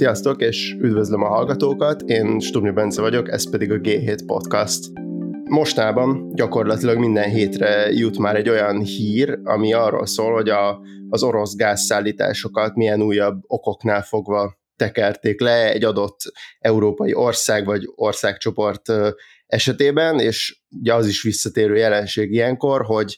Sziasztok, és üdvözlöm a hallgatókat, én Stubni Bence vagyok, ez pedig a G7 Podcast. Mostában gyakorlatilag minden hétre jut már egy olyan hír, ami arról szól, hogy a, az orosz gázszállításokat milyen újabb okoknál fogva tekerték le egy adott európai ország vagy országcsoport esetében, és ugye az is visszatérő jelenség ilyenkor, hogy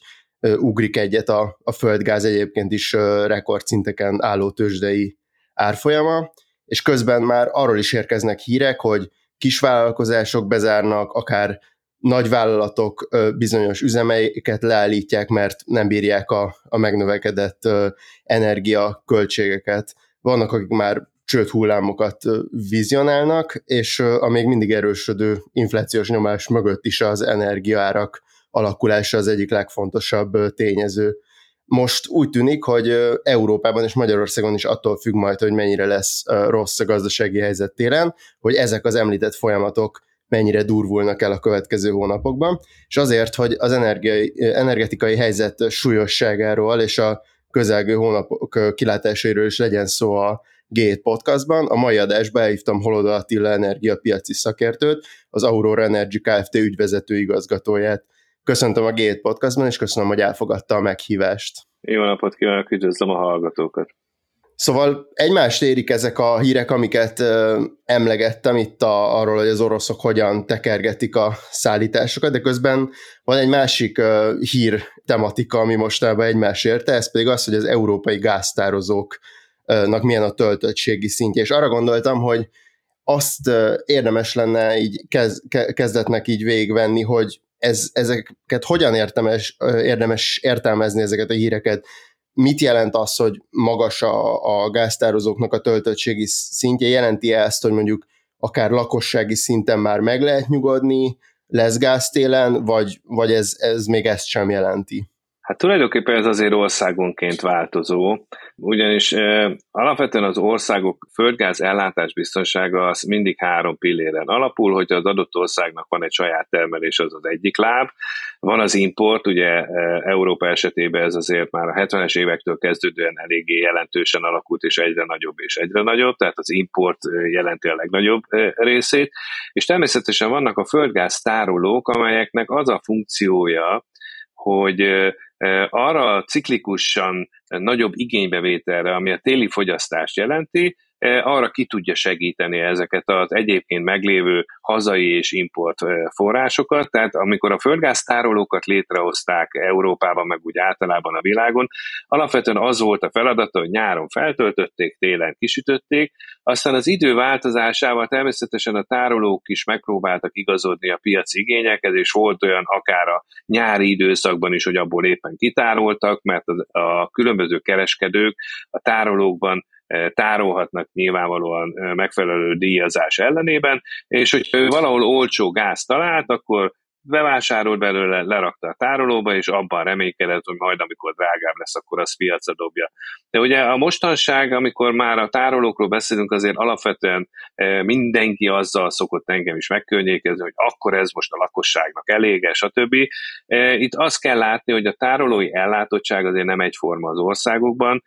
ugrik egyet a, a földgáz egyébként is rekordszinteken álló tőzsdei árfolyama, és közben már arról is érkeznek hírek, hogy kisvállalkozások bezárnak, akár nagyvállalatok bizonyos üzemeiket leállítják, mert nem bírják a, a megnövekedett energiaköltségeket. Vannak, akik már csőd hullámokat vizionálnak, és a még mindig erősödő inflációs nyomás mögött is az energiaárak alakulása az egyik legfontosabb tényező. Most úgy tűnik, hogy Európában és Magyarországon is attól függ majd, hogy mennyire lesz rossz a gazdasági helyzet téren, hogy ezek az említett folyamatok mennyire durvulnak el a következő hónapokban, és azért, hogy az energiai, energetikai helyzet súlyosságáról és a közelgő hónapok kilátásairól is legyen szó a G7 podcastban. A mai adásba elhívtam Holoda Attila energiapiaci szakértőt, az Aurora Energy Kft. ügyvezető igazgatóját. Köszöntöm a G7 podcastban, és köszönöm, hogy elfogadta a meghívást. Jó napot kívánok, üdvözlöm a hallgatókat. Szóval egymást érik ezek a hírek, amiket ö, emlegettem itt a, arról, hogy az oroszok hogyan tekergetik a szállításokat, de közben van egy másik ö, hír tematika, ami mostában egymás érte, ez pedig az, hogy az európai gáztározóknak milyen a töltöttségi szintje. És arra gondoltam, hogy azt érdemes lenne így kez, kezdetnek így végigvenni, hogy ez, ezeket hogyan érdemes, érdemes értelmezni ezeket a híreket? Mit jelent az, hogy magas a, a gáztározóknak a töltöttségi szintje? Jelenti ezt, hogy mondjuk akár lakossági szinten már meg lehet nyugodni, lesz gáztélen, vagy, vagy ez, ez még ezt sem jelenti? Hát tulajdonképpen ez azért országonként változó, ugyanis e, alapvetően az országok földgáz ellátás biztonsága az mindig három pilléren alapul, hogy az adott országnak van egy saját termelés, az az egyik láb, van az import, ugye e, Európa esetében ez azért már a 70-es évektől kezdődően eléggé jelentősen alakult, és egyre nagyobb és egyre nagyobb, tehát az import jelenti a legnagyobb részét, és természetesen vannak a földgáz tárolók, amelyeknek az a funkciója, hogy arra a ciklikusan nagyobb igénybevételre, ami a téli fogyasztást jelenti, arra ki tudja segíteni ezeket az egyébként meglévő hazai és import forrásokat. Tehát amikor a földgáztárolókat létrehozták Európában, meg úgy általában a világon, alapvetően az volt a feladata, hogy nyáron feltöltötték, télen kisütötték, aztán az idő változásával természetesen a tárolók is megpróbáltak igazodni a piaci igényekhez, és volt olyan akár a nyári időszakban is, hogy abból éppen kitároltak, mert a különböző kereskedők a tárolókban tárolhatnak nyilvánvalóan megfelelő díjazás ellenében, és hogyha valahol olcsó gáz talált, akkor bevásárolt belőle, lerakta a tárolóba, és abban reménykedett, hogy majd amikor drágább lesz, akkor az piacra dobja. De ugye a mostanság, amikor már a tárolókról beszélünk, azért alapvetően mindenki azzal szokott engem is megkörnyékezni, hogy akkor ez most a lakosságnak elége, stb. Itt azt kell látni, hogy a tárolói ellátottság azért nem egyforma az országokban,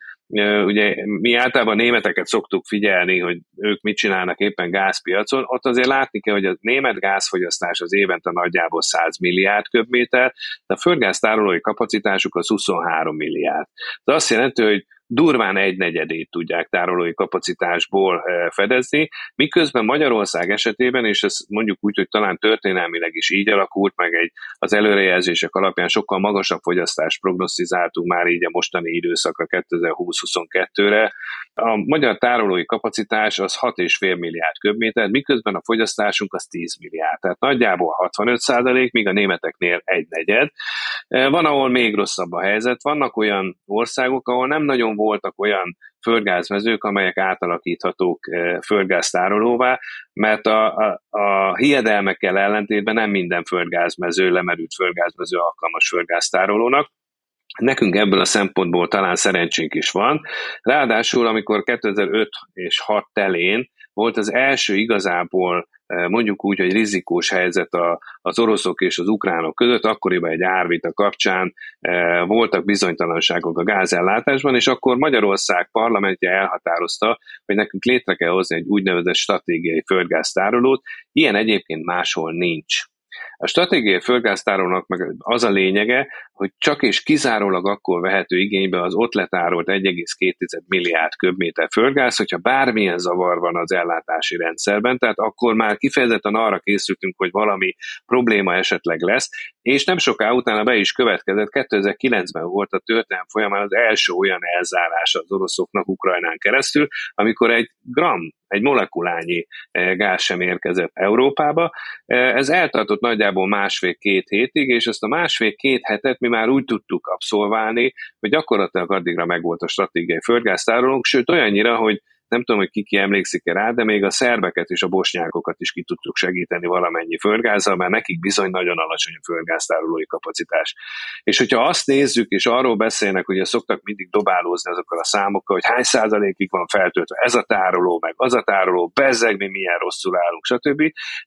ugye mi általában németeket szoktuk figyelni, hogy ők mit csinálnak éppen gázpiacon, ott azért látni kell, hogy a német gázfogyasztás az évente nagyjából 100 milliárd köbméter, de a földgáztárolói kapacitásuk az 23 milliárd. Ez azt jelenti, hogy durván egy negyedét tudják tárolói kapacitásból eh, fedezni, miközben Magyarország esetében, és ez mondjuk úgy, hogy talán történelmileg is így alakult, meg egy az előrejelzések alapján sokkal magasabb fogyasztást prognosztizáltunk már így a mostani időszakra 2020-22-re. A magyar tárolói kapacitás az 6,5 milliárd köbméter, miközben a fogyasztásunk az 10 milliárd, tehát nagyjából 65 százalék, míg a németeknél egy negyed. Eh, van, ahol még rosszabb a helyzet, vannak olyan országok, ahol nem nagyon voltak olyan földgázmezők, amelyek átalakíthatók eh, földgáztárolóvá, mert a, a, a hiedelmekkel ellentétben nem minden földgázmező, lemerült földgázmező alkalmas földgáztárolónak, Nekünk ebből a szempontból talán szerencsénk is van. Ráadásul, amikor 2005 és 6 telén volt az első igazából mondjuk úgy, hogy rizikós helyzet a, az oroszok és az ukránok között, akkoriban egy árvita kapcsán voltak bizonytalanságok a gázellátásban, és akkor Magyarország parlamentje elhatározta, hogy nekünk létre kell hozni egy úgynevezett stratégiai földgáztárolót, ilyen egyébként máshol nincs. A stratégiai földgáztárolónak meg az a lényege, hogy csak és kizárólag akkor vehető igénybe az ott letárolt 1,2 milliárd köbméter földgáz, hogyha bármilyen zavar van az ellátási rendszerben, tehát akkor már kifejezetten arra készültünk, hogy valami probléma esetleg lesz, és nem soká utána be is következett, 2009-ben volt a történelem folyamán az első olyan elzárás az oroszoknak Ukrajnán keresztül, amikor egy gram egy molekulányi eh, gáz sem érkezett Európába. Eh, ez eltartott nagyjából másfél-két hétig, és ezt a másfél-két hetet mi már úgy tudtuk abszolválni, hogy gyakorlatilag addigra megvolt a stratégiai földgáztárolónk, sőt olyannyira, hogy nem tudom, hogy ki ki emlékszik-e rá, de még a szerbeket és a bosnyákokat is ki tudtuk segíteni valamennyi földgázzal, mert nekik bizony nagyon alacsony a földgáztárolói kapacitás. És hogyha azt nézzük, és arról beszélnek, hogy szoktak mindig dobálózni azokkal a számokkal, hogy hány százalékig van feltöltve ez a tároló, meg az a tároló, bezzeg, mi milyen rosszul állunk, stb.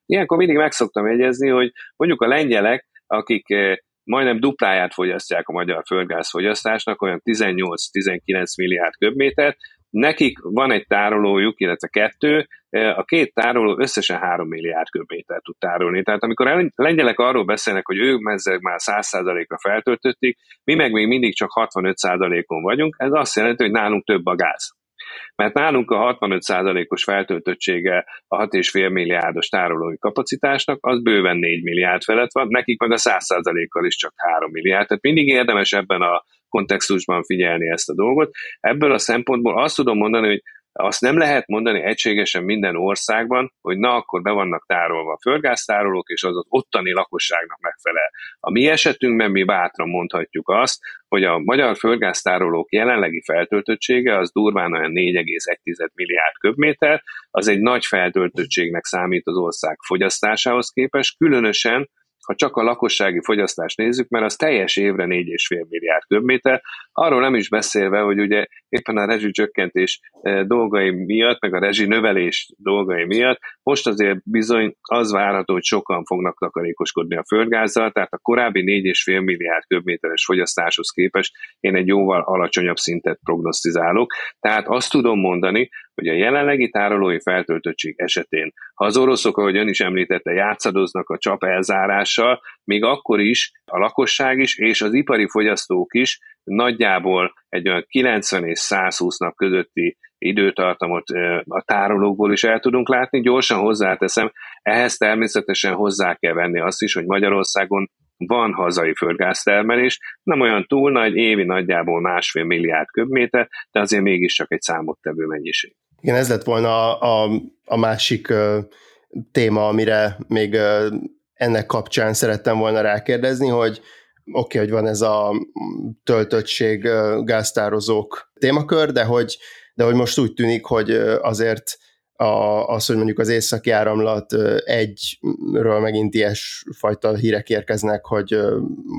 Ilyenkor mindig meg szoktam jegyezni, hogy mondjuk a lengyelek, akik eh, majdnem dupláját fogyasztják a magyar földgázfogyasztásnak, olyan 18-19 milliárd köbmétert, Nekik van egy tárolójuk, illetve kettő, e, a két tároló összesen 3 milliárd köbmétert tud tárolni. Tehát amikor a lengyelek arról beszélnek, hogy ők ezzel már 100%-ra feltöltötték, mi meg még mindig csak 65%-on vagyunk, ez azt jelenti, hogy nálunk több a gáz. Mert nálunk a 65%-os feltöltöttsége a 6,5 milliárdos tárolói kapacitásnak, az bőven 4 milliárd felett van, nekik meg a 100%-kal is csak 3 milliárd. Tehát mindig érdemes ebben a kontextusban figyelni ezt a dolgot. Ebből a szempontból azt tudom mondani, hogy azt nem lehet mondani egységesen minden országban, hogy na, akkor be vannak tárolva a földgáztárolók, és az ottani lakosságnak megfelel. A mi esetünkben mi bátran mondhatjuk azt, hogy a magyar földgáztárolók jelenlegi feltöltöttsége az durván olyan 4,1 milliárd köbméter, az egy nagy feltöltöttségnek számít az ország fogyasztásához képest, különösen ha csak a lakossági fogyasztást nézzük, mert az teljes évre 4,5 milliárd köbméter, arról nem is beszélve, hogy ugye éppen a rezsicsökkentés eh, dolgai miatt, meg a rezsi növelés dolgai miatt, most azért bizony az várható, hogy sokan fognak takarékoskodni a földgázzal, tehát a korábbi 4,5 milliárd köbméteres fogyasztáshoz képest én egy jóval alacsonyabb szintet prognosztizálok. Tehát azt tudom mondani, hogy a jelenlegi tárolói feltöltöttség esetén, ha az oroszok, ahogy ön is említette, játszadoznak a csap elzárással, még akkor is a lakosság is és az ipari fogyasztók is nagyjából egy olyan 90 és 120 nap közötti időtartamot a tárolókból is el tudunk látni. Gyorsan hozzáteszem, ehhez természetesen hozzá kell venni azt is, hogy Magyarországon van hazai földgáztermelés, nem olyan túl nagy, évi nagyjából másfél milliárd köbméter, de azért mégiscsak egy számottevő mennyiség. Igen, ez lett volna a, a, a másik uh, téma, amire még uh, ennek kapcsán szerettem volna rákérdezni, hogy oké, okay, hogy van ez a töltöttség uh, gáztározók témakör, de hogy, de hogy most úgy tűnik, hogy azért a, az, hogy mondjuk az északi áramlat egyről megint ilyesfajta hírek érkeznek, hogy,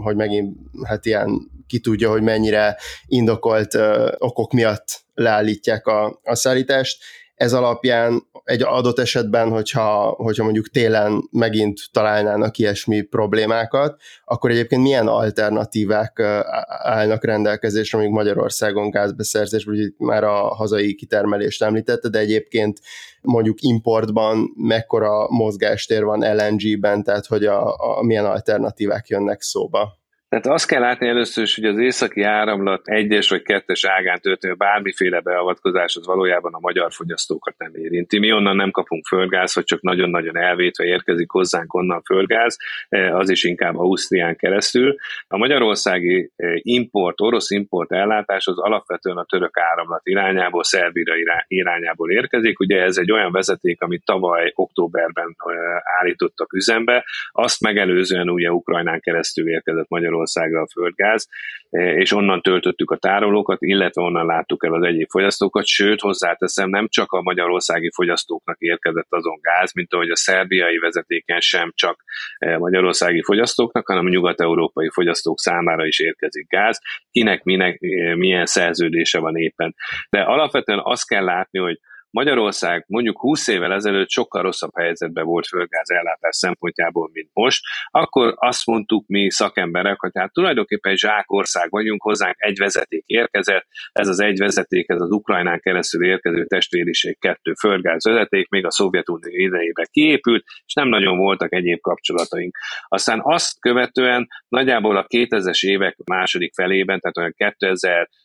hogy megint hát ilyen ki tudja, hogy mennyire indokolt okok miatt leállítják a, a szállítást. Ez alapján egy adott esetben, hogyha, hogyha mondjuk télen megint találnának ilyesmi problémákat, akkor egyébként milyen alternatívák állnak rendelkezésre, mondjuk Magyarországon gázbeszerzés, vagy már a hazai kitermelést említette, de egyébként mondjuk importban mekkora mozgástér van LNG-ben, tehát hogy a, a milyen alternatívák jönnek szóba. Tehát azt kell látni először is, hogy az északi áramlat egyes vagy kettes ágán történő bármiféle beavatkozás az valójában a magyar fogyasztókat nem érinti. Mi onnan nem kapunk földgáz, hogy csak nagyon-nagyon elvétve érkezik hozzánk onnan földgáz, eh, az is inkább Ausztrián keresztül. A magyarországi eh, import, orosz import ellátás az alapvetően a török áramlat irányából, Szerbira irányából érkezik. Ugye ez egy olyan vezeték, amit tavaly októberben eh, állítottak üzembe, azt megelőzően ugye Ukrajnán keresztül érkezett Magyarország Magyarországra a földgáz, e, és onnan töltöttük a tárolókat, illetve onnan láttuk el az egyéb fogyasztókat, sőt, hozzáteszem, nem csak a magyarországi fogyasztóknak érkezett azon gáz, mint ahogy a szerbiai vezetéken sem csak e, magyarországi fogyasztóknak, hanem a nyugat-európai fogyasztók számára is érkezik gáz, kinek minek, e, milyen szerződése van éppen. De alapvetően azt kell látni, hogy Magyarország mondjuk 20 évvel ezelőtt sokkal rosszabb helyzetben volt földgáz ellátás szempontjából, mint most, akkor azt mondtuk mi szakemberek, hogy hát tulajdonképpen egy ország vagyunk, hozzánk egy vezeték érkezett, ez az egy vezeték, ez az Ukrajnán keresztül érkező testvériség kettő földgáz vezeték, még a Szovjetunió idejében kiépült, és nem nagyon voltak egyéb kapcsolataink. Aztán azt követően nagyjából a 2000-es évek második felében, tehát olyan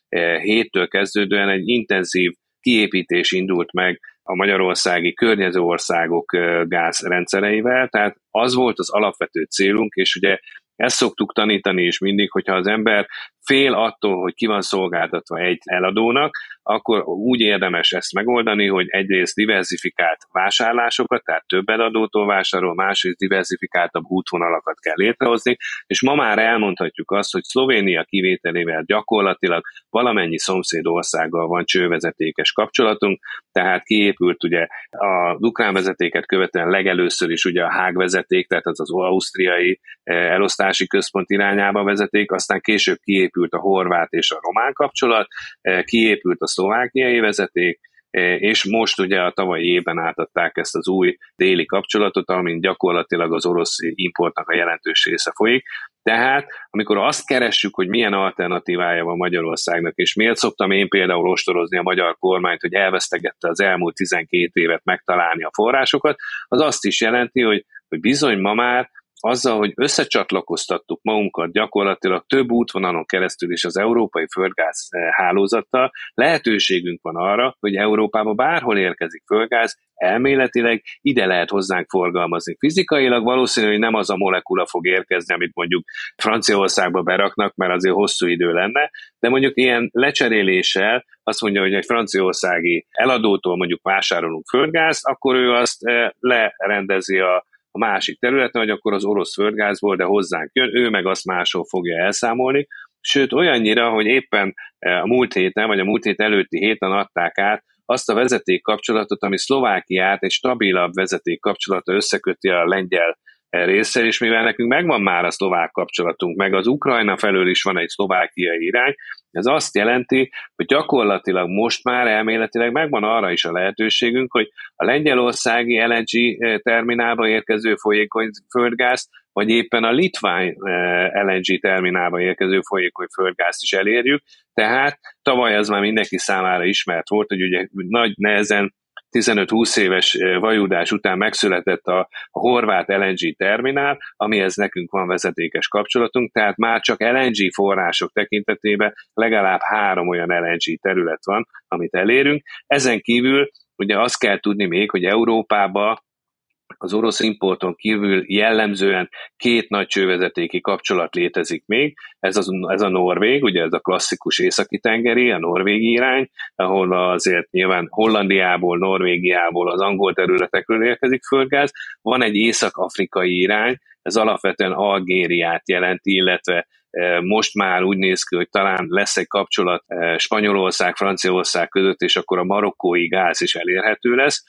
2007-től kezdődően egy intenzív kiépítés indult meg a magyarországi környező országok gázrendszereivel, tehát az volt az alapvető célunk, és ugye ezt szoktuk tanítani is mindig, hogyha az ember fél attól, hogy ki van szolgáltatva egy eladónak, akkor úgy érdemes ezt megoldani, hogy egyrészt diversifikált vásárlásokat, tehát több eladótól vásárol, másrészt diversifikáltabb útvonalakat kell létrehozni, és ma már elmondhatjuk azt, hogy Szlovénia kivételével gyakorlatilag valamennyi szomszéd országgal van csővezetékes kapcsolatunk, tehát kiépült ugye a ukrán vezetéket követően legelőször is ugye a Hág vezeték, tehát az az ausztriai eh, elosztási központ irányába vezeték, aztán később kiépült kiépült a horvát és a román kapcsolat, e, kiépült a szlovákiai vezeték, e, és most ugye a tavalyi évben átadták ezt az új déli kapcsolatot, amin gyakorlatilag az orosz importnak a jelentős része folyik. Tehát, amikor azt keressük, hogy milyen alternatívája van Magyarországnak, és miért szoktam én például ostorozni a magyar kormányt, hogy elvesztegette az elmúlt 12 évet megtalálni a forrásokat, az azt is jelenti, hogy, hogy bizony ma már azzal, hogy összecsatlakoztattuk magunkat gyakorlatilag több útvonalon keresztül is az európai földgáz eh, hálózattal, lehetőségünk van arra, hogy Európába bárhol érkezik földgáz, elméletileg ide lehet hozzánk forgalmazni. Fizikailag valószínű, hogy nem az a molekula fog érkezni, amit mondjuk Franciaországba beraknak, mert azért hosszú idő lenne, de mondjuk ilyen lecseréléssel azt mondja, hogy egy franciaországi eladótól mondjuk vásárolunk földgázt, akkor ő azt eh, lerendezi a a másik területen, hogy akkor az orosz földgázból, de hozzánk jön, ő meg azt máshol fogja elszámolni, sőt olyannyira, hogy éppen e, a múlt héten, vagy a múlt hét előtti héten adták át azt a vezeték kapcsolatot, ami Szlovákiát egy stabilabb vezeték kapcsolata összeköti a lengyel része, és mivel nekünk megvan már a szlovák kapcsolatunk, meg az Ukrajna felől is van egy szlovákiai irány, ez azt jelenti, hogy gyakorlatilag most már elméletileg megvan arra is a lehetőségünk, hogy a lengyelországi LNG terminálba érkező folyékony földgázt, vagy éppen a litvány LNG terminálba érkező folyékony földgázt is elérjük. Tehát tavaly az már mindenki számára ismert volt, hogy ugye nagy nehezen 15-20 éves vajudás után megszületett a, a horvát LNG terminál, amihez nekünk van vezetékes kapcsolatunk, tehát már csak LNG források tekintetében legalább három olyan LNG terület van, amit elérünk. Ezen kívül ugye azt kell tudni még, hogy Európába az orosz importon kívül jellemzően két nagy csővezetéki kapcsolat létezik még, ez, az, ez a Norvég, ugye ez a klasszikus északi tengeri, a norvégi irány, ahol azért nyilván Hollandiából, Norvégiából, az angol területekről érkezik földgáz, van egy észak-afrikai irány, ez alapvetően Algériát jelenti, illetve e, most már úgy néz ki, hogy talán lesz egy kapcsolat e, Spanyolország, Franciaország között, és akkor a marokkói gáz is elérhető lesz.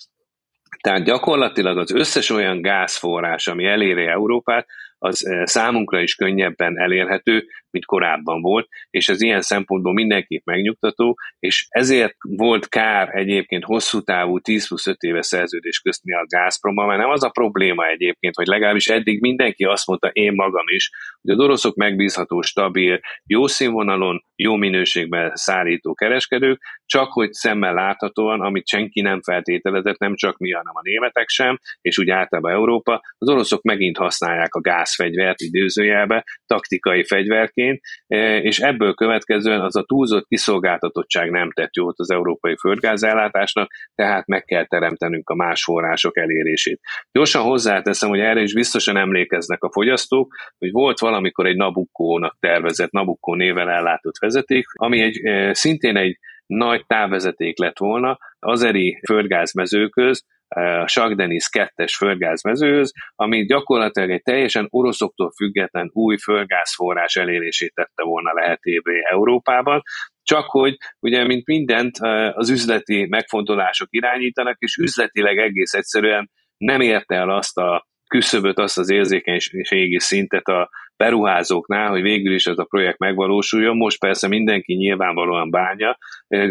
Tehát gyakorlatilag az összes olyan gázforrás, ami eléri Európát, az eh, számunkra is könnyebben elérhető, mint korábban volt, és ez ilyen szempontból mindenképp megnyugtató, és ezért volt kár egyébként hosszú távú 10 plusz 5 éves szerződés köztni a Gazprom, mert nem az a probléma egyébként, hogy legalábbis eddig mindenki azt mondta, én magam is, hogy az oroszok megbízható, stabil, jó színvonalon, jó minőségben szállító kereskedők, csak hogy szemmel láthatóan, amit senki nem feltételezett, nem csak mi, hanem a németek sem, és úgy általában Európa, az oroszok megint használják a gázfegyvert időzőjelbe, taktikai fegyverként, e, és ebből következően az a túlzott kiszolgáltatottság nem tett jót az európai földgázellátásnak, tehát meg kell teremtenünk a más források elérését. Gyorsan hozzáteszem, hogy erre is biztosan emlékeznek a fogyasztók, hogy volt valamikor egy Nabucco-nak tervezett, Nabucco néven ellátott vezeték, ami egy, e, szintén egy nagy távvezeték lett volna azeri földgázmezőköz, a Sagdenis 2-es földgázmezőhöz, ami gyakorlatilag egy teljesen oroszoktól független új földgázforrás elérését tette volna lehetővé Európában, csak hogy ugye, mint mindent e, az üzleti megfontolások irányítanak, és üzletileg egész egyszerűen nem érte el azt a küszöböt, azt az érzékenységi szintet a, beruházóknál, hogy végül is ez a projekt megvalósuljon. Most persze mindenki nyilvánvalóan bánja.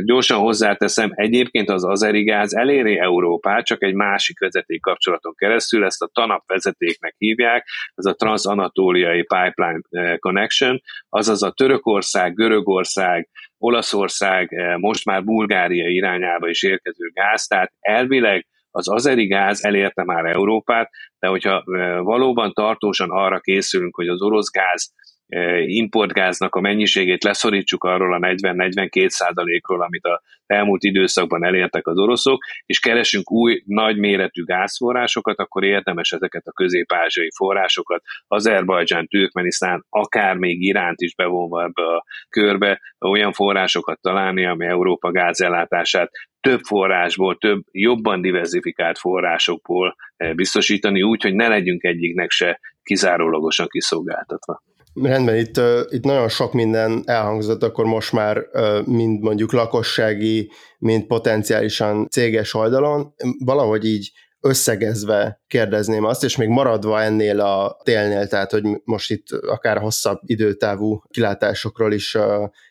Gyorsan hozzáteszem, egyébként az azerigáz eléri Európát, csak egy másik vezeték kapcsolaton keresztül, ezt a TANAP vezetéknek hívják, ez a Transanatóliai Pipeline Connection, azaz a Törökország, Görögország, Olaszország, most már Bulgária irányába is érkező gáz, tehát elvileg az azeri gáz elérte már Európát, de hogyha valóban tartósan arra készülünk, hogy az orosz gáz importgáznak a mennyiségét leszorítsuk arról a 40-42 százalékról, amit a elmúlt időszakban elértek az oroszok, és keresünk új, nagyméretű gázforrásokat, akkor érdemes ezeket a közép-ázsiai forrásokat, Azerbajdzsán, Türkmenisztán, akár még Iránt is bevonva ebbe a körbe, olyan forrásokat találni, ami Európa gázellátását több forrásból, több jobban diversifikált forrásokból biztosítani, úgy, hogy ne legyünk egyiknek se kizárólagosan kiszolgáltatva. Rendben, itt, itt nagyon sok minden elhangzott, akkor most már mind mondjuk lakossági, mind potenciálisan céges oldalon. Valahogy így összegezve kérdezném azt, és még maradva ennél a télnél, tehát hogy most itt akár hosszabb időtávú kilátásokról is,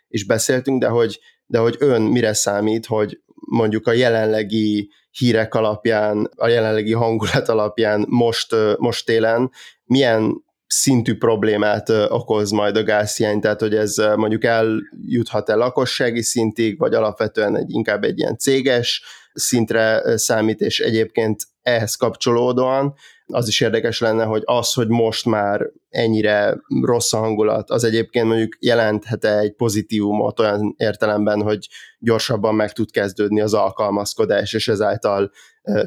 is beszéltünk, de hogy, de hogy ön mire számít, hogy mondjuk a jelenlegi hírek alapján, a jelenlegi hangulat alapján most, most télen milyen szintű problémát okoz majd a gázhiány, tehát hogy ez mondjuk eljuthat-e lakossági szintig, vagy alapvetően egy, inkább egy ilyen céges szintre számít, és egyébként ehhez kapcsolódóan az is érdekes lenne, hogy az, hogy most már ennyire rossz a hangulat, az egyébként mondjuk jelenthet-e egy pozitívumot olyan értelemben, hogy gyorsabban meg tud kezdődni az alkalmazkodás, és ezáltal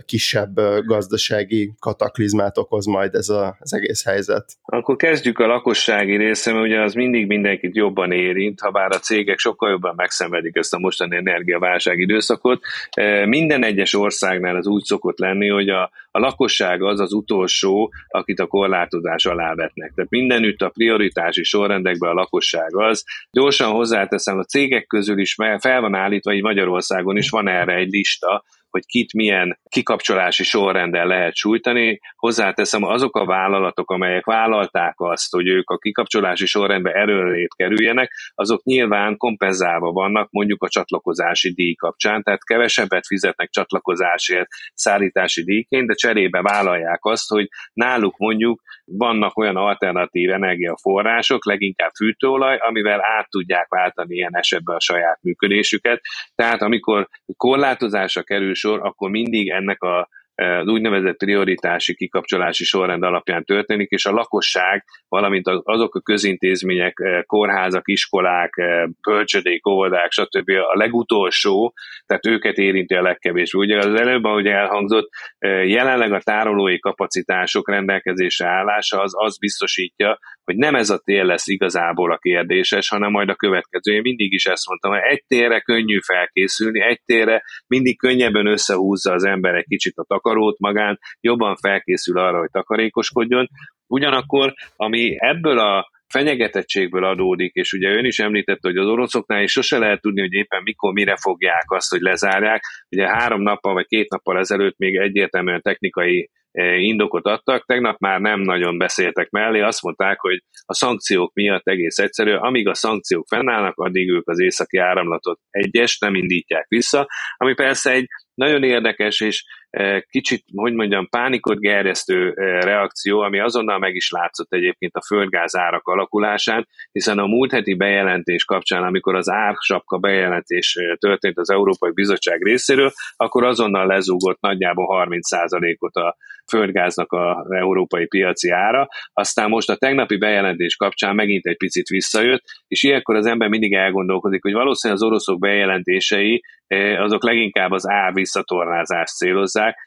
kisebb gazdasági kataklizmát okoz majd ez a, az egész helyzet. Akkor kezdjük a lakossági része, mert ugye az mindig mindenkit jobban érint, ha bár a cégek sokkal jobban megszenvedik ezt a mostani energiaválság időszakot. Minden egyes országnál az úgy szokott lenni, hogy a, a lakosság az az utolsó, akit a korlátozás alá vetnek. Tehát mindenütt a prioritási sorrendekben a lakosság az. Gyorsan hozzáteszem, a cégek közül is fel van állítva, így Magyarországon is van erre egy lista, hogy kit milyen kikapcsolási sorrendel lehet sújtani. Hozzáteszem, azok a vállalatok, amelyek vállalták azt, hogy ők a kikapcsolási sorrendbe erőrét kerüljenek, azok nyilván kompenzálva vannak mondjuk a csatlakozási díj kapcsán, tehát kevesebbet fizetnek csatlakozásért szállítási díjként, de cserébe vállalják azt, hogy náluk mondjuk vannak olyan alternatív energiaforrások, leginkább fűtőolaj, amivel át tudják váltani ilyen esetben a saját működésüket. Tehát amikor korlátozásra kerül akkor mindig ennek a az úgynevezett prioritási kikapcsolási sorrend alapján történik, és a lakosság, valamint azok a közintézmények, kórházak, iskolák, bölcsödék, óvodák, stb. a legutolsó, tehát őket érinti a legkevésbé. Ugye az előbb, ahogy elhangzott, jelenleg a tárolói kapacitások rendelkezésre állása az az biztosítja, hogy nem ez a tél lesz igazából a kérdéses, hanem majd a következő. Én mindig is ezt mondtam, hogy egy térre könnyű felkészülni, egy térre mindig könnyebben összehúzza az ember egy kicsit a takarót magán, jobban felkészül arra, hogy takarékoskodjon. Ugyanakkor, ami ebből a fenyegetettségből adódik, és ugye ön is említette, hogy az oroszoknál is sose lehet tudni, hogy éppen mikor, mire fogják azt, hogy lezárják. Ugye három nappal vagy két nappal ezelőtt még egyértelműen technikai indokot adtak, tegnap már nem nagyon beszéltek mellé, azt mondták, hogy a szankciók miatt egész egyszerű, amíg a szankciók fennállnak, addig ők az északi áramlatot egyes nem indítják vissza, ami persze egy nagyon érdekes és e, kicsit, hogy mondjam, pánikot gerjesztő e, reakció, ami azonnal meg is látszott egyébként a földgáz árak alakulásán, hiszen a múlt heti bejelentés kapcsán, amikor az ársapka bejelentés történt az Európai Bizottság részéről, akkor azonnal lezúgott nagyjából 30%-ot a földgáznak az európai piaci ára, aztán most a tegnapi bejelentés kapcsán megint egy picit visszajött, és ilyenkor az ember mindig elgondolkodik, hogy valószínűleg az oroszok bejelentései eh, azok leginkább az ár visszatornázást célozzák,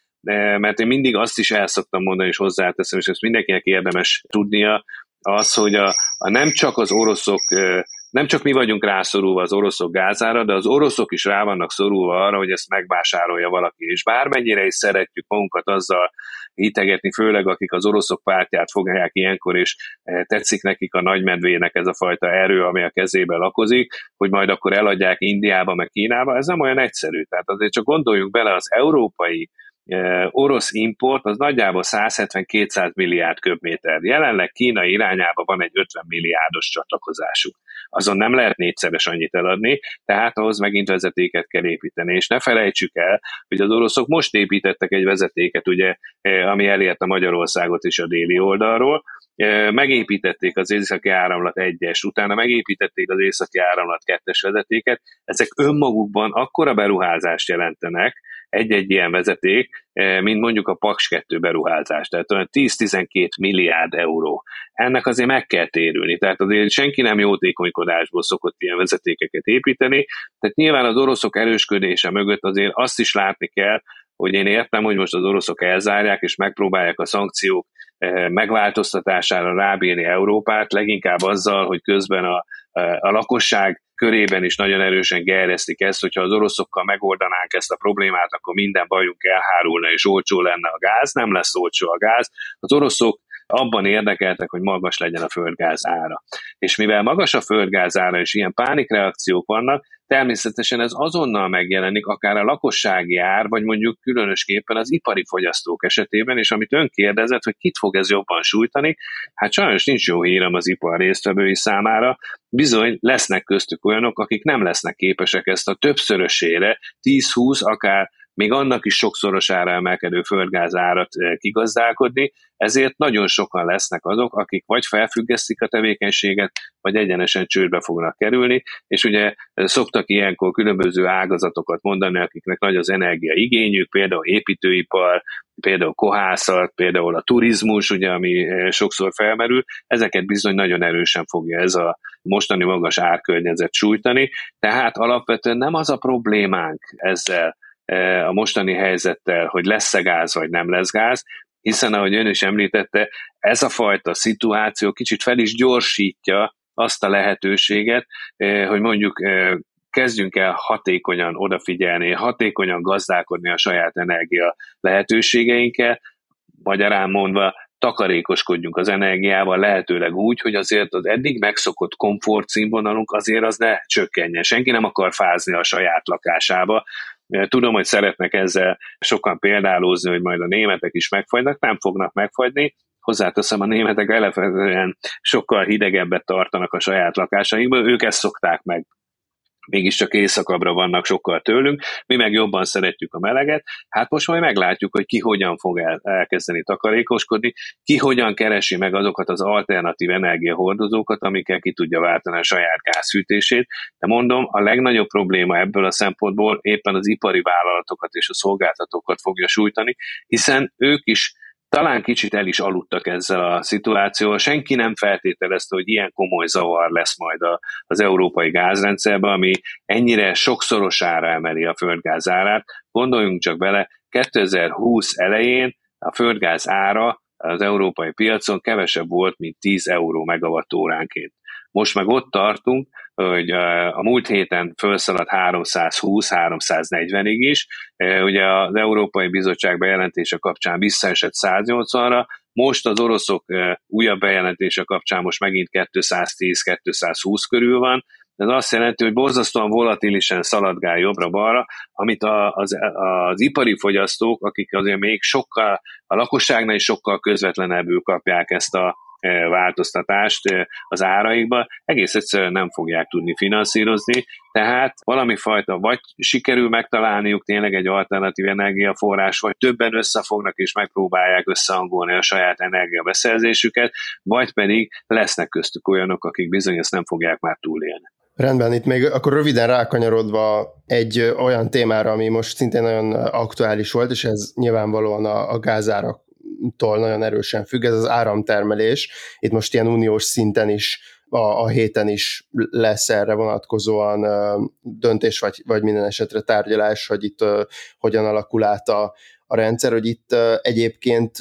mert én mindig azt is el szoktam mondani, és hozzáteszem, és ezt mindenkinek érdemes tudnia, az, hogy a, a nem csak az oroszok eh, nem csak mi vagyunk rászorulva az oroszok gázára, de az oroszok is rá vannak szorulva arra, hogy ezt megvásárolja valaki. És bármennyire is szeretjük magunkat azzal hitegetni, főleg akik az oroszok pártját fogják ilyenkor, és eh, tetszik nekik a nagymedvének ez a fajta erő, ami a kezébe lakozik, hogy majd akkor eladják Indiába, meg Kínába, ez nem olyan egyszerű. Tehát azért csak gondoljunk bele az európai orosz import az nagyjából 170-200 milliárd köbméter. Jelenleg Kína irányába van egy 50 milliárdos csatlakozásuk. Azon nem lehet négyszeres annyit eladni, tehát ahhoz megint vezetéket kell építeni. És ne felejtsük el, hogy az oroszok most építettek egy vezetéket, ugye, ami elérte Magyarországot is a déli oldalról, megépítették az északi áramlat egyes, utána megépítették az északi áramlat kettes vezetéket, ezek önmagukban akkora beruházást jelentenek, egy-egy ilyen vezeték, mint mondjuk a Paks 2 beruházás, tehát olyan 10-12 milliárd euró. Ennek azért meg kell térülni, tehát azért senki nem jótékonykodásból szokott ilyen vezetékeket építeni, tehát nyilván az oroszok erősködése mögött azért azt is látni kell, hogy én értem, hogy most az oroszok elzárják, és megpróbálják a szankciók eh, megváltoztatására rábírni Európát, leginkább azzal, hogy közben a, a lakosság körében is nagyon erősen gerjesztik ezt, hogyha az oroszokkal megoldanánk ezt a problémát, akkor minden bajunk elhárulna, és olcsó lenne a gáz, nem lesz olcsó a gáz. Az oroszok abban érdekeltek, hogy magas legyen a földgáz ára. És mivel magas a földgáz ára, és ilyen pánikreakciók vannak, természetesen ez azonnal megjelenik akár a lakossági ár, vagy mondjuk különösképpen az ipari fogyasztók esetében, és amit ön kérdezett, hogy kit fog ez jobban sújtani, hát sajnos nincs jó hírem az ipar résztvevői számára, bizony lesznek köztük olyanok, akik nem lesznek képesek ezt a többszörösére, 10-20, akár még annak is sokszorosára emelkedő földgázárat eh, kigazdálkodni, ezért nagyon sokan lesznek azok, akik vagy felfüggesztik a tevékenységet, vagy egyenesen csődbe fognak kerülni, és ugye eh, szoktak ilyenkor különböző ágazatokat mondani, akiknek nagy az energia igényük, például építőipar, például kohászat, például a turizmus, ugye, ami eh, sokszor felmerül, ezeket bizony nagyon erősen fogja ez a mostani magas árkörnyezet sújtani, tehát alapvetően nem az a problémánk ezzel, a mostani helyzettel, hogy lesz-e gáz, vagy nem lesz gáz, hiszen ahogy ön is említette, ez a fajta szituáció kicsit fel is gyorsítja azt a lehetőséget, e, hogy mondjuk e, kezdjünk el hatékonyan odafigyelni, hatékonyan gazdálkodni a saját energia lehetőségeinkkel, magyarán mondva takarékoskodjunk az energiával lehetőleg úgy, hogy azért az eddig megszokott komfort színvonalunk azért az ne csökkenjen. Senki nem akar fázni a saját lakásába, Tudom, hogy szeretnek ezzel sokan példálózni, hogy majd a németek is megfagynak, nem fognak megfagyni, hozzáteszem, a németek elefetően sokkal hidegebbet tartanak a saját lakásaikból, ők ezt szokták meg mégiscsak éjszakabbra vannak sokkal tőlünk, mi meg jobban szeretjük a meleget, hát most majd meglátjuk, hogy ki hogyan fog el, elkezdeni takarékoskodni, ki hogyan keresi meg azokat az alternatív energiahordozókat, amikkel ki tudja váltani a saját gázfűtését, de mondom, a legnagyobb probléma ebből a szempontból éppen az ipari vállalatokat és a szolgáltatókat fogja sújtani, hiszen ők is talán kicsit el is aludtak ezzel a szituációval. Senki nem feltételezte, hogy ilyen komoly zavar lesz majd a, az európai gázrendszerben, ami ennyire sokszorosára emeli a földgáz árát. Gondoljunk csak bele, 2020 elején a földgáz ára az európai piacon kevesebb volt, mint 10 euró megawattóránként. Most meg ott tartunk, hogy a múlt héten felszaladt 320-340-ig is, ugye az Európai Bizottság bejelentése kapcsán visszaesett 180-ra, most az oroszok újabb bejelentése kapcsán most megint 210-220 körül van, ez azt jelenti, hogy borzasztóan volatilisen szaladgál jobbra-balra, amit a, az, az ipari fogyasztók, akik azért még sokkal, a lakosságnál is sokkal közvetlenebbül kapják ezt a, változtatást az áraikba, egész egyszerűen nem fogják tudni finanszírozni, tehát valami fajta vagy sikerül megtalálniuk tényleg egy alternatív energiaforrás, vagy többen összefognak és megpróbálják összehangolni a saját energiabeszerzésüket, vagy pedig lesznek köztük olyanok, akik bizony ezt nem fogják már túlélni. Rendben, itt még akkor röviden rákanyarodva egy olyan témára, ami most szintén nagyon aktuális volt, és ez nyilvánvalóan a, a gázárak tól nagyon erősen függ, ez az áramtermelés. Itt most ilyen uniós szinten is a, a héten is lesz erre vonatkozóan döntés, vagy, vagy minden esetre tárgyalás, hogy itt hogyan alakul át a, a rendszer, hogy itt egyébként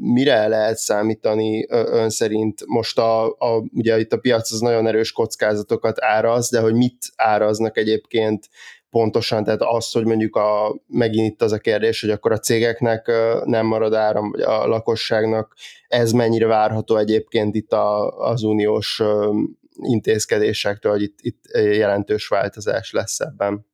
mire lehet számítani ön szerint? Most a, a, ugye itt a piac az nagyon erős kockázatokat áraz, de hogy mit áraznak egyébként pontosan, tehát az, hogy mondjuk a, megint itt az a kérdés, hogy akkor a cégeknek nem marad áram, vagy a lakosságnak, ez mennyire várható egyébként itt a, az uniós intézkedésektől, hogy itt, itt jelentős változás lesz ebben?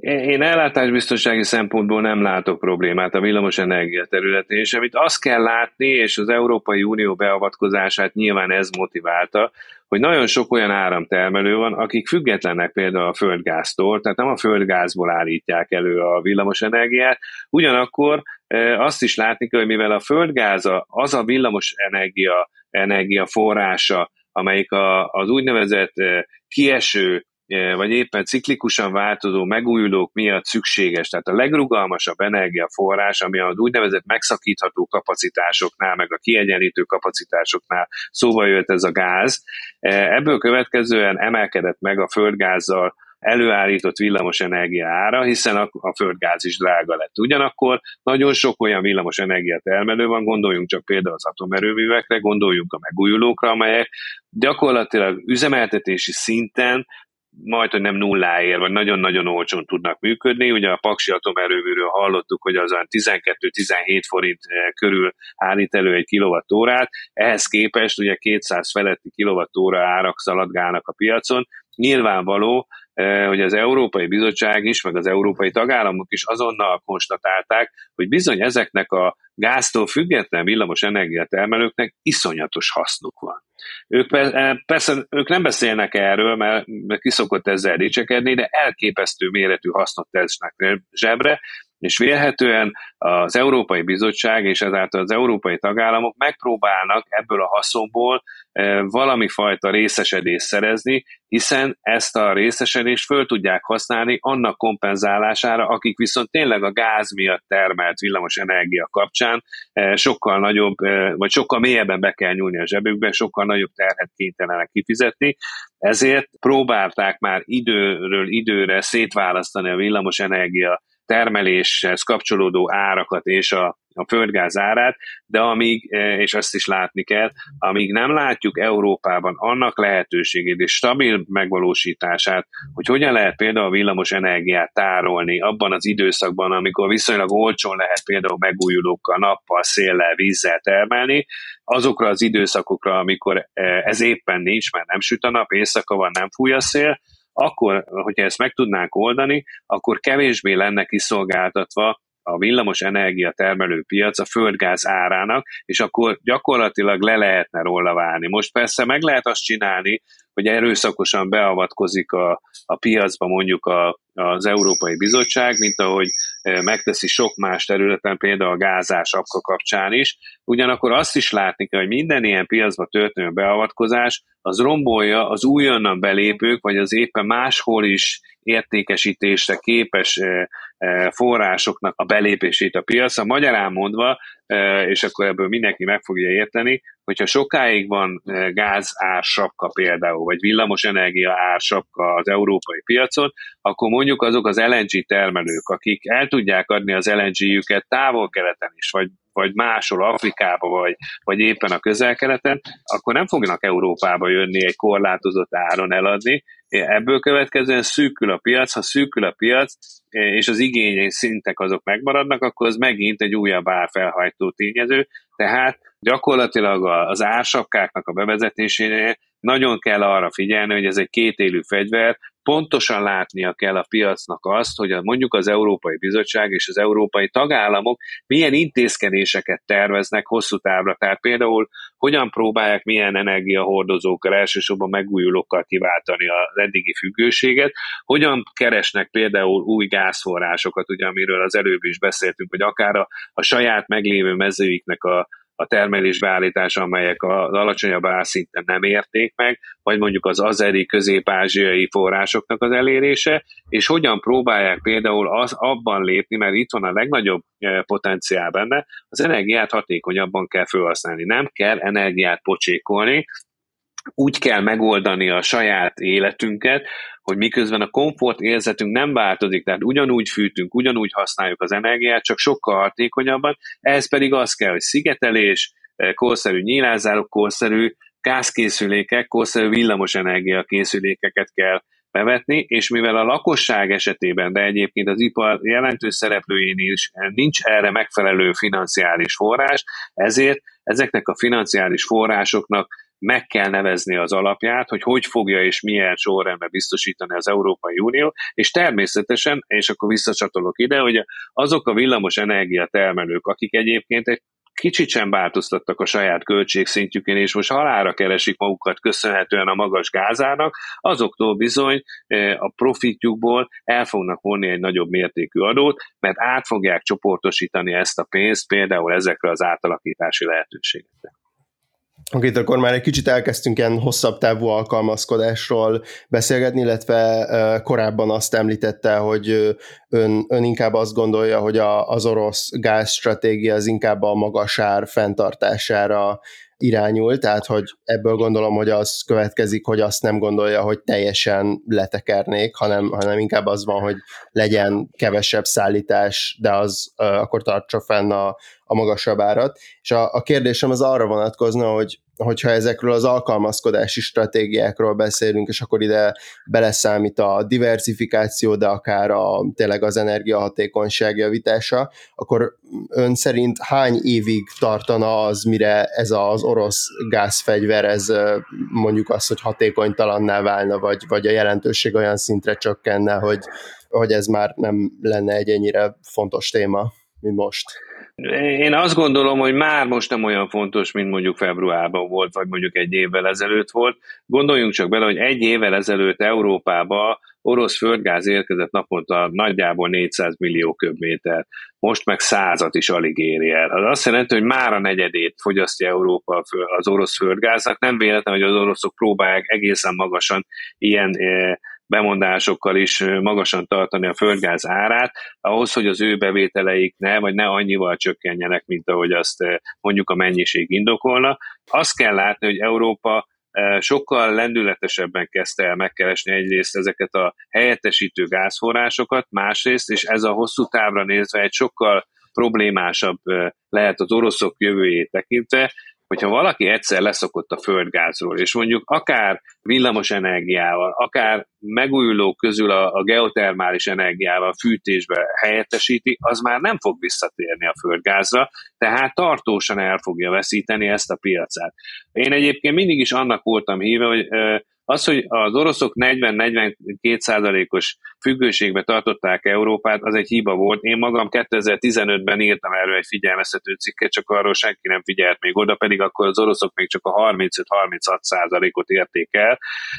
Én ellátásbiztonsági szempontból nem látok problémát a villamos energia területén, és amit azt kell látni, és az Európai Unió beavatkozását nyilván ez motiválta, hogy nagyon sok olyan áramtermelő van, akik függetlenek például a földgáztól, tehát nem a földgázból állítják elő a villamos energiát, ugyanakkor e, azt is látni kell, hogy mivel a földgáz az a villamos energia, energia forrása, amelyik a, az úgynevezett e, kieső vagy éppen ciklikusan változó megújulók miatt szükséges. Tehát a legrugalmasabb energiaforrás, ami az úgynevezett megszakítható kapacitásoknál, meg a kiegyenlítő kapacitásoknál szóba jött ez a gáz. Ebből következően emelkedett meg a földgázzal előállított villamos energia ára, hiszen a, földgáz is drága lett. Ugyanakkor nagyon sok olyan villamos energia termelő van, gondoljunk csak például az atomerőművekre, gondoljunk a megújulókra, amelyek gyakorlatilag üzemeltetési szinten majd, hogy nem nulláért, vagy nagyon-nagyon olcsón tudnak működni. Ugye a Paksi atomerőműről hallottuk, hogy az 12-17 forint eh, körül állít elő egy kilovattórát, ehhez képest ugye 200 feletti kilovattóra árak szaladgálnak a piacon. Nyilvánvaló, hogy az Európai Bizottság is, meg az európai tagállamok is azonnal konstatálták, hogy bizony ezeknek a gáztól független villamos energiatermelőknek iszonyatos hasznuk van. Ők eh, persze ők nem beszélnek erről, mert kiszokott ezzel dicsekedni, de elképesztő méretű hasznot tesznek zsebre, és vélhetően az Európai Bizottság és ezáltal az európai tagállamok megpróbálnak ebből a haszonból e, valami fajta részesedést szerezni, hiszen ezt a részesedést föl tudják használni annak kompenzálására, akik viszont tényleg a gáz miatt termelt villamos energia kapcsán e, sokkal nagyobb, e, vagy sokkal mélyebben be kell nyúlni a zsebükbe, sokkal nagyobb terhet kénytelenek kifizetni, ezért próbálták már időről időre szétválasztani a villamos energia termeléshez kapcsolódó árakat és a, a földgáz árát, de amíg, e, és ezt is látni kell, amíg nem látjuk Európában annak lehetőségét és stabil megvalósítását, hogy hogyan lehet például a villamos energiát tárolni abban az időszakban, amikor viszonylag olcsón lehet például megújulókkal, nappal, széllel, vízzel termelni, azokra az időszakokra, amikor e, ez éppen nincs, mert nem süt a nap, éjszaka van, nem fúj a szél, akkor, hogyha ezt meg tudnánk oldani, akkor kevésbé lenne kiszolgáltatva a villamos energia termelő piac a földgáz árának, és akkor gyakorlatilag le lehetne róla válni. Most persze meg lehet azt csinálni, hogy erőszakosan beavatkozik a, a piacba mondjuk a, az Európai Bizottság, mint ahogy megteszi sok más területen, például a gázás apka kapcsán is. Ugyanakkor azt is látni kell, hogy minden ilyen piacba történő beavatkozás az rombolja az újonnan belépők, vagy az éppen máshol is értékesítésre képes forrásoknak a belépését a piacra. Magyarán mondva, és akkor ebből mindenki meg fogja érteni, hogyha sokáig van gáz ársapka például, vagy villamos energia ársapka az európai piacon, akkor mondjuk azok az LNG termelők, akik el tudják adni az LNG-jüket távol-keleten is, vagy vagy máshol Afrikába, vagy, vagy éppen a közel-keleten, akkor nem fognak Európába jönni egy korlátozott áron eladni, Ebből következően szűkül a piac, ha szűkül a piac, és az igényei szintek azok megmaradnak, akkor az megint egy újabb árfelhajtó tényező, tehát gyakorlatilag az ársapkáknak a bevezetésénél nagyon kell arra figyelni, hogy ez egy kétélű fegyver, pontosan látnia kell a piacnak azt, hogy mondjuk az Európai Bizottság és az európai tagállamok milyen intézkedéseket terveznek hosszú távra. Tehát például hogyan próbálják milyen energiahordozókkal, elsősorban megújulókkal kiváltani az eddigi függőséget, hogyan keresnek például új gázforrásokat, ugye amiről az előbb is beszéltünk, hogy akár a, a saját meglévő mezőiknek a, a termelés beállítása, amelyek az alacsonyabb árszinten nem érték meg, vagy mondjuk az azeri közép-ázsiai forrásoknak az elérése, és hogyan próbálják például az abban lépni, mert itt van a legnagyobb eh, potenciál benne, az energiát hatékonyabban kell felhasználni. Nem kell energiát pocsékolni, úgy kell megoldani a saját életünket, hogy miközben a komfort érzetünk nem változik, tehát ugyanúgy fűtünk, ugyanúgy használjuk az energiát, csak sokkal hatékonyabban, ehhez pedig az kell, hogy szigetelés, eh, korszerű nyílázárok, korszerű gázkészülékek, korszerű villamosenergia készülékeket kell bevetni, és mivel a lakosság esetében, de egyébként az ipar jelentős szereplőjén is nincs erre megfelelő financiális forrás, ezért ezeknek a financiális forrásoknak meg kell nevezni az alapját, hogy hogy fogja és milyen sorrendben biztosítani az Európai Unió, és természetesen, és akkor visszacsatolok ide, hogy azok a villamos energiatermelők, akik egyébként egy kicsit sem változtattak a saját költségszintjükén, és most halára keresik magukat köszönhetően a magas gázának, azoktól bizony eh, a profitjukból el fognak vonni egy nagyobb mértékű adót, mert át fogják csoportosítani ezt a pénzt például ezekre az átalakítási lehetőségekre. Oké, akkor már egy kicsit elkezdtünk ilyen hosszabb távú alkalmazkodásról beszélgetni, illetve korábban azt említette, hogy ön, ön inkább azt gondolja, hogy a, az orosz gázstratégia az inkább a magas ár fenntartására irányul, tehát hogy ebből gondolom, hogy az következik, hogy azt nem gondolja, hogy teljesen letekernék, hanem, hanem inkább az van, hogy legyen kevesebb szállítás, de az uh, akkor tartsa fenn a, a magasabb árat. És a, a kérdésem az arra vonatkozna, hogy hogyha ezekről az alkalmazkodási stratégiákról beszélünk, és akkor ide beleszámít a diversifikáció, de akár a, tényleg az energiahatékonyság javítása, akkor ön szerint hány évig tartana az, mire ez az orosz gázfegyver, ez mondjuk az, hogy hatékonytalanná válna, vagy, vagy a jelentőség olyan szintre csökkenne, hogy, hogy ez már nem lenne egy ennyire fontos téma, mint most? Én azt gondolom, hogy már most nem olyan fontos, mint mondjuk februárban volt, vagy mondjuk egy évvel ezelőtt volt. Gondoljunk csak bele, hogy egy évvel ezelőtt Európába orosz földgáz érkezett naponta nagyjából 400 millió köbméter, most meg százat is alig éri el. Az azt jelenti, hogy már a negyedét fogyasztja Európa az orosz földgáznak. Nem véletlen, hogy az oroszok próbálják egészen magasan ilyen eh, bemondásokkal is magasan tartani a földgáz árát, ahhoz, hogy az ő bevételeik ne, vagy ne annyival csökkenjenek, mint ahogy azt mondjuk a mennyiség indokolna. Azt kell látni, hogy Európa sokkal lendületesebben kezdte el megkeresni egyrészt ezeket a helyettesítő gázforrásokat, másrészt, és ez a hosszú távra nézve egy sokkal problémásabb lehet az oroszok jövőjét tekintve, hogyha valaki egyszer leszokott a földgázról, és mondjuk akár villamos energiával, akár megújulók közül a, a geotermális energiával fűtésbe helyettesíti, az már nem fog visszatérni a földgázra, tehát tartósan el fogja veszíteni ezt a piacát. Én egyébként mindig is annak voltam híve, hogy az, hogy az oroszok 40-42 százalékos függőségbe tartották Európát, az egy hiba volt. Én magam 2015-ben írtam erről egy figyelmeztető cikket, csak arról senki nem figyelt még oda, pedig akkor az oroszok még csak a 35-36 százalékot érték el,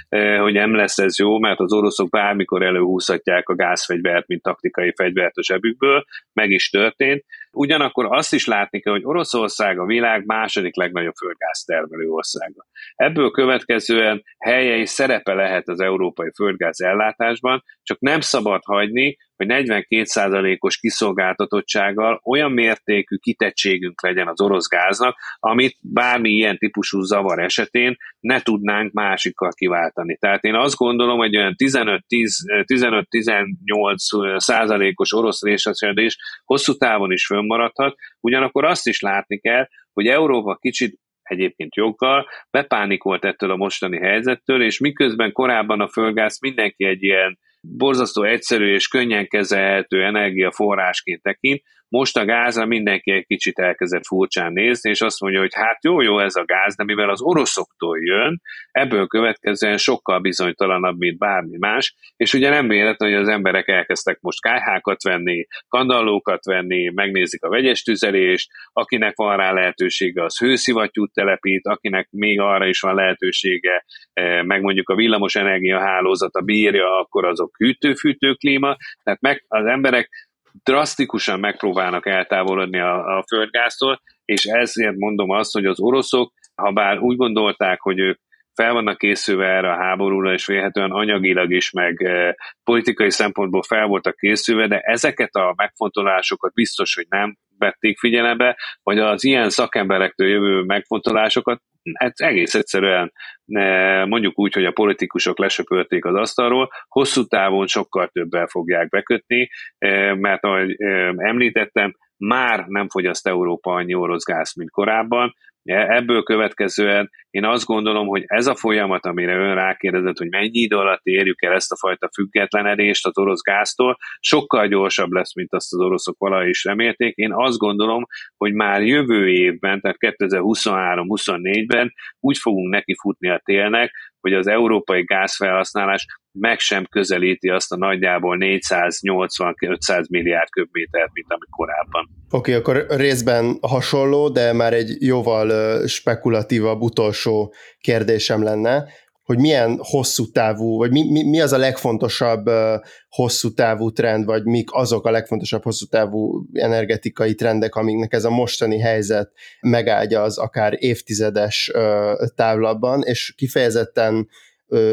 eh, hogy nem lesz ez jó, mert az oroszok bármikor előhúzhatják a gázfegyvert, mint taktikai fegyvert a zsebükből, meg is történt. Ugyanakkor azt is látni kell, hogy Oroszország a világ második legnagyobb földgáztermelő országa. Ebből következően helye és szerepe lehet az európai földgáz ellátásban, csak nem szabad hagyni, hogy 42%-os kiszolgáltatottsággal olyan mértékű kitettségünk legyen az orosz gáznak, amit bármi ilyen típusú zavar esetén ne tudnánk másikkal kiváltani. Tehát én azt gondolom, hogy olyan 15-18 százalékos orosz részesedés hosszú távon is fönnmaradhat, ugyanakkor azt is látni kell, hogy Európa kicsit egyébként joggal, bepánikolt ettől a mostani helyzettől, és miközben korábban a földgáz mindenki egy ilyen borzasztó egyszerű és könnyen kezelhető energiaforrásként tekint, most a gázra mindenki egy kicsit elkezdett furcsán nézni, és azt mondja, hogy hát jó, jó ez a gáz, de mivel az oroszoktól jön, ebből következően sokkal bizonytalanabb, mint bármi más, és ugye nem véletlen, hogy az emberek elkezdtek most kájhákat venni, kandallókat venni, megnézik a vegyes tüzelést, akinek van rá lehetősége, az hőszivattyút telepít, akinek még arra is van lehetősége, eh, meg mondjuk a villamos energiahálózata bírja, akkor azok hűtő-fűtő klíma, tehát meg az emberek drasztikusan megpróbálnak eltávolodni a, a földgáztól, és ezért mondom azt, hogy az oroszok, ha bár úgy gondolták, hogy ők fel vannak készülve erre a háborúra, és vélhetően anyagilag is, meg e, politikai szempontból fel voltak készülve, de ezeket a megfontolásokat biztos, hogy nem vették figyelembe, vagy az ilyen szakemberektől jövő megfontolásokat hát egész egyszerűen mondjuk úgy, hogy a politikusok lesöpölték az asztalról, hosszú távon sokkal többel fogják bekötni, e, mert ahogy említettem, már nem fogyaszt Európa annyi orosz gáz, mint korábban, Ebből következően én azt gondolom, hogy ez a folyamat, amire ön rákérdezett, hogy mennyi idő alatt érjük el ezt a fajta függetlenedést az orosz gáztól, sokkal gyorsabb lesz, mint azt az oroszok valahogy is remélték. Én azt gondolom, hogy már jövő évben, tehát 2023-24-ben úgy fogunk neki futni a télnek, hogy az európai gázfelhasználás meg sem közelíti azt a nagyjából 480-500 milliárd köbmétert, mint ami korábban. Oké, okay, akkor részben hasonló, de már egy jóval spekulatívabb utolsó kérdésem lenne, hogy milyen hosszú távú, vagy mi, mi, mi az a legfontosabb hosszú távú trend, vagy mik azok a legfontosabb hosszú távú energetikai trendek, amiknek ez a mostani helyzet megáldja az akár évtizedes távlatban, és kifejezetten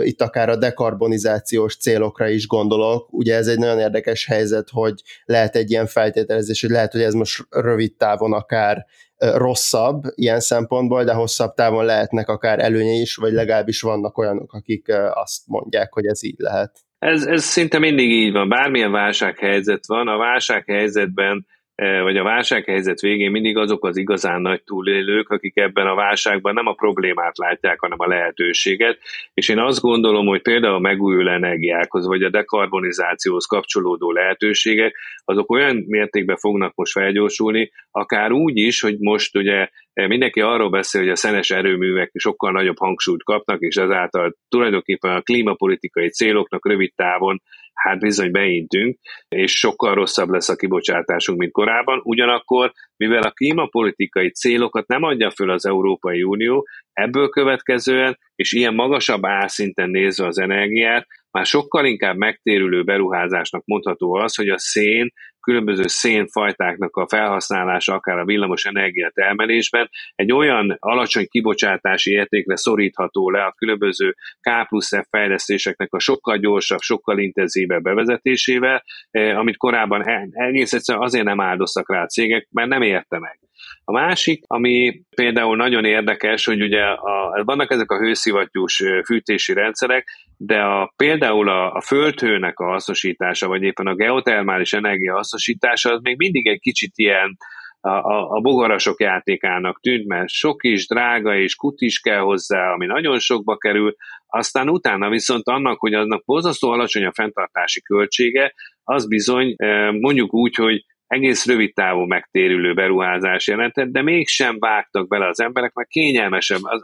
itt akár a dekarbonizációs célokra is gondolok. Ugye ez egy nagyon érdekes helyzet, hogy lehet egy ilyen feltételezés, hogy lehet, hogy ez most rövid távon akár rosszabb ilyen szempontból, de hosszabb távon lehetnek akár előnyei is, vagy legalábbis vannak olyanok, akik azt mondják, hogy ez így lehet. Ez, ez szinte mindig így van. Bármilyen válsághelyzet van, a válsághelyzetben vagy a válsághelyzet végén mindig azok az igazán nagy túlélők, akik ebben a válságban nem a problémát látják, hanem a lehetőséget. És én azt gondolom, hogy például a megújuló energiákhoz, vagy a dekarbonizációhoz kapcsolódó lehetőségek, azok olyan mértékben fognak most felgyorsulni, akár úgy is, hogy most ugye mindenki arról beszél, hogy a szenes erőművek sokkal nagyobb hangsúlyt kapnak, és ezáltal tulajdonképpen a klímapolitikai céloknak rövid távon hát bizony beintünk, és sokkal rosszabb lesz a kibocsátásunk, mint korábban. Ugyanakkor, mivel a klímapolitikai célokat nem adja föl az Európai Unió, ebből következően, és ilyen magasabb álszinten nézve az energiát, már sokkal inkább megtérülő beruházásnak mondható az, hogy a szén különböző szénfajtáknak a felhasználása, akár a villamos energia termelésben, egy olyan alacsony kibocsátási értékre szorítható le a különböző K plusz F fejlesztéseknek a sokkal gyorsabb, sokkal intenzívebb bevezetésével, eh, amit korábban e- egész egyszerűen azért nem áldoztak rá a cégek, mert nem érte meg. A másik, ami például nagyon érdekes, hogy ugye a, vannak ezek a hőszivattyús fűtési rendszerek, de a, például a, a földhőnek a hasznosítása, vagy éppen a geotermális energia hasznosítása, az még mindig egy kicsit ilyen a, a, a bogarasok játékának tűnt, mert sok is, drága és kut is kell hozzá, ami nagyon sokba kerül, aztán utána viszont annak, hogy annak borzasztó alacsony a fenntartási költsége, az bizony mondjuk úgy, hogy egész rövid távú megtérülő beruházás jelentett, de mégsem vágtak bele az emberek, mert kényelmesebb, az,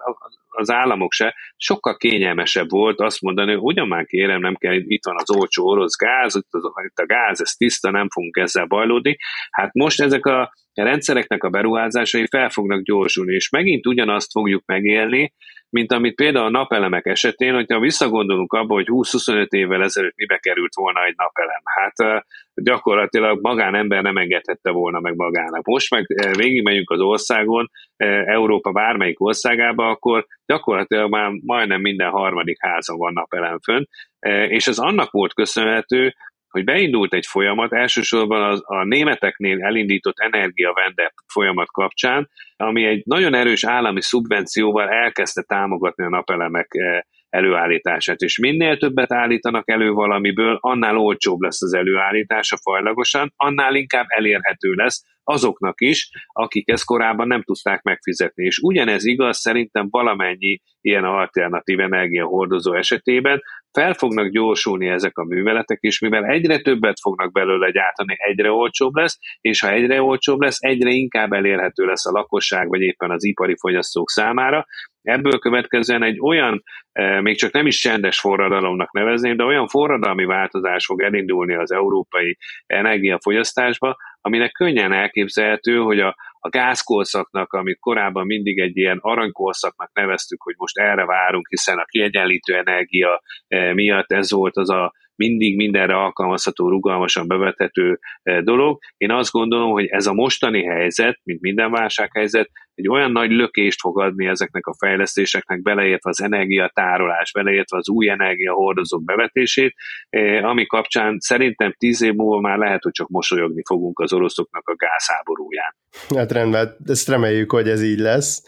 az államok se, sokkal kényelmesebb volt azt mondani, hogy ugyan már kérem, nem kell, itt van az olcsó orosz gáz, itt, az, itt a gáz, ez tiszta, nem fogunk ezzel bajlódni. Hát most ezek a rendszereknek a beruházásai fel fognak gyorsulni, és megint ugyanazt fogjuk megélni, mint amit például a napelemek esetén, hogyha visszagondolunk abba, hogy 20-25 évvel ezelőtt mibe került volna egy napelem. Hát gyakorlatilag magánember nem engedhette volna meg magának. Most meg végigmegyünk az országon, Európa bármelyik országába, akkor gyakorlatilag már majdnem minden harmadik házon van napelem fönn, és ez annak volt köszönhető, hogy beindult egy folyamat, elsősorban az, a németeknél elindított energiavende folyamat kapcsán, ami egy nagyon erős állami szubvencióval elkezdte támogatni a napelemek eh, előállítását, és minél többet állítanak elő valamiből, annál olcsóbb lesz az előállítása fajlagosan, annál inkább elérhető lesz azoknak is, akik ezt korábban nem tudták megfizetni. És ugyanez igaz szerintem valamennyi ilyen alternatív energiahordozó esetében, fel fognak gyorsulni ezek a műveletek, és mivel egyre többet fognak belőle gyártani, egyre olcsóbb lesz, és ha egyre olcsóbb lesz, egyre inkább elérhető lesz a lakosság, vagy éppen az ipari fogyasztók számára. Ebből következően egy olyan, eh, még csak nem is csendes forradalomnak nevezném, de olyan forradalmi változás fog elindulni az európai energiafogyasztásba, aminek könnyen elképzelhető, hogy a, a gázkorszaknak, amit korábban mindig egy ilyen aranykorszaknak neveztük, hogy most erre várunk, hiszen a kiegyenlítő energia eh, miatt ez volt az a mindig mindenre alkalmazható, rugalmasan bevethető eh, dolog. Én azt gondolom, hogy ez a mostani helyzet, mint minden válsághelyzet, egy olyan nagy lökést fog adni ezeknek a fejlesztéseknek, beleértve az energiatárolás, beleértve az új energiahordozók bevetését, eh, ami kapcsán szerintem tíz év múlva már lehet, hogy csak mosolyogni fogunk az oroszoknak a gázháborúján. Hát rendben, ezt reméljük, hogy ez így lesz.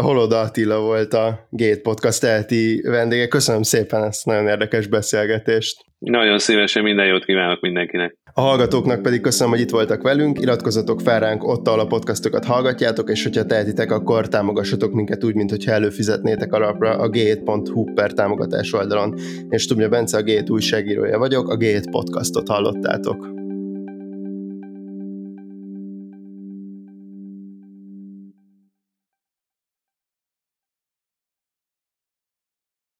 Holoda Attila volt a Gate Podcast elti vendége. Köszönöm szépen ezt nagyon érdekes beszélgetést. Nagyon szívesen minden jót kívánok mindenkinek. A hallgatóknak pedig köszönöm, hogy itt voltak velünk, iratkozzatok fel ránk, ott, a podcastokat hallgatjátok, és hogyha tehetitek, akkor támogassatok minket úgy, mint hogyha előfizetnétek alapra a g7.hu per támogatás oldalon. És Stubnya Bence a G7 újságírója vagyok, a G7 podcastot hallottátok.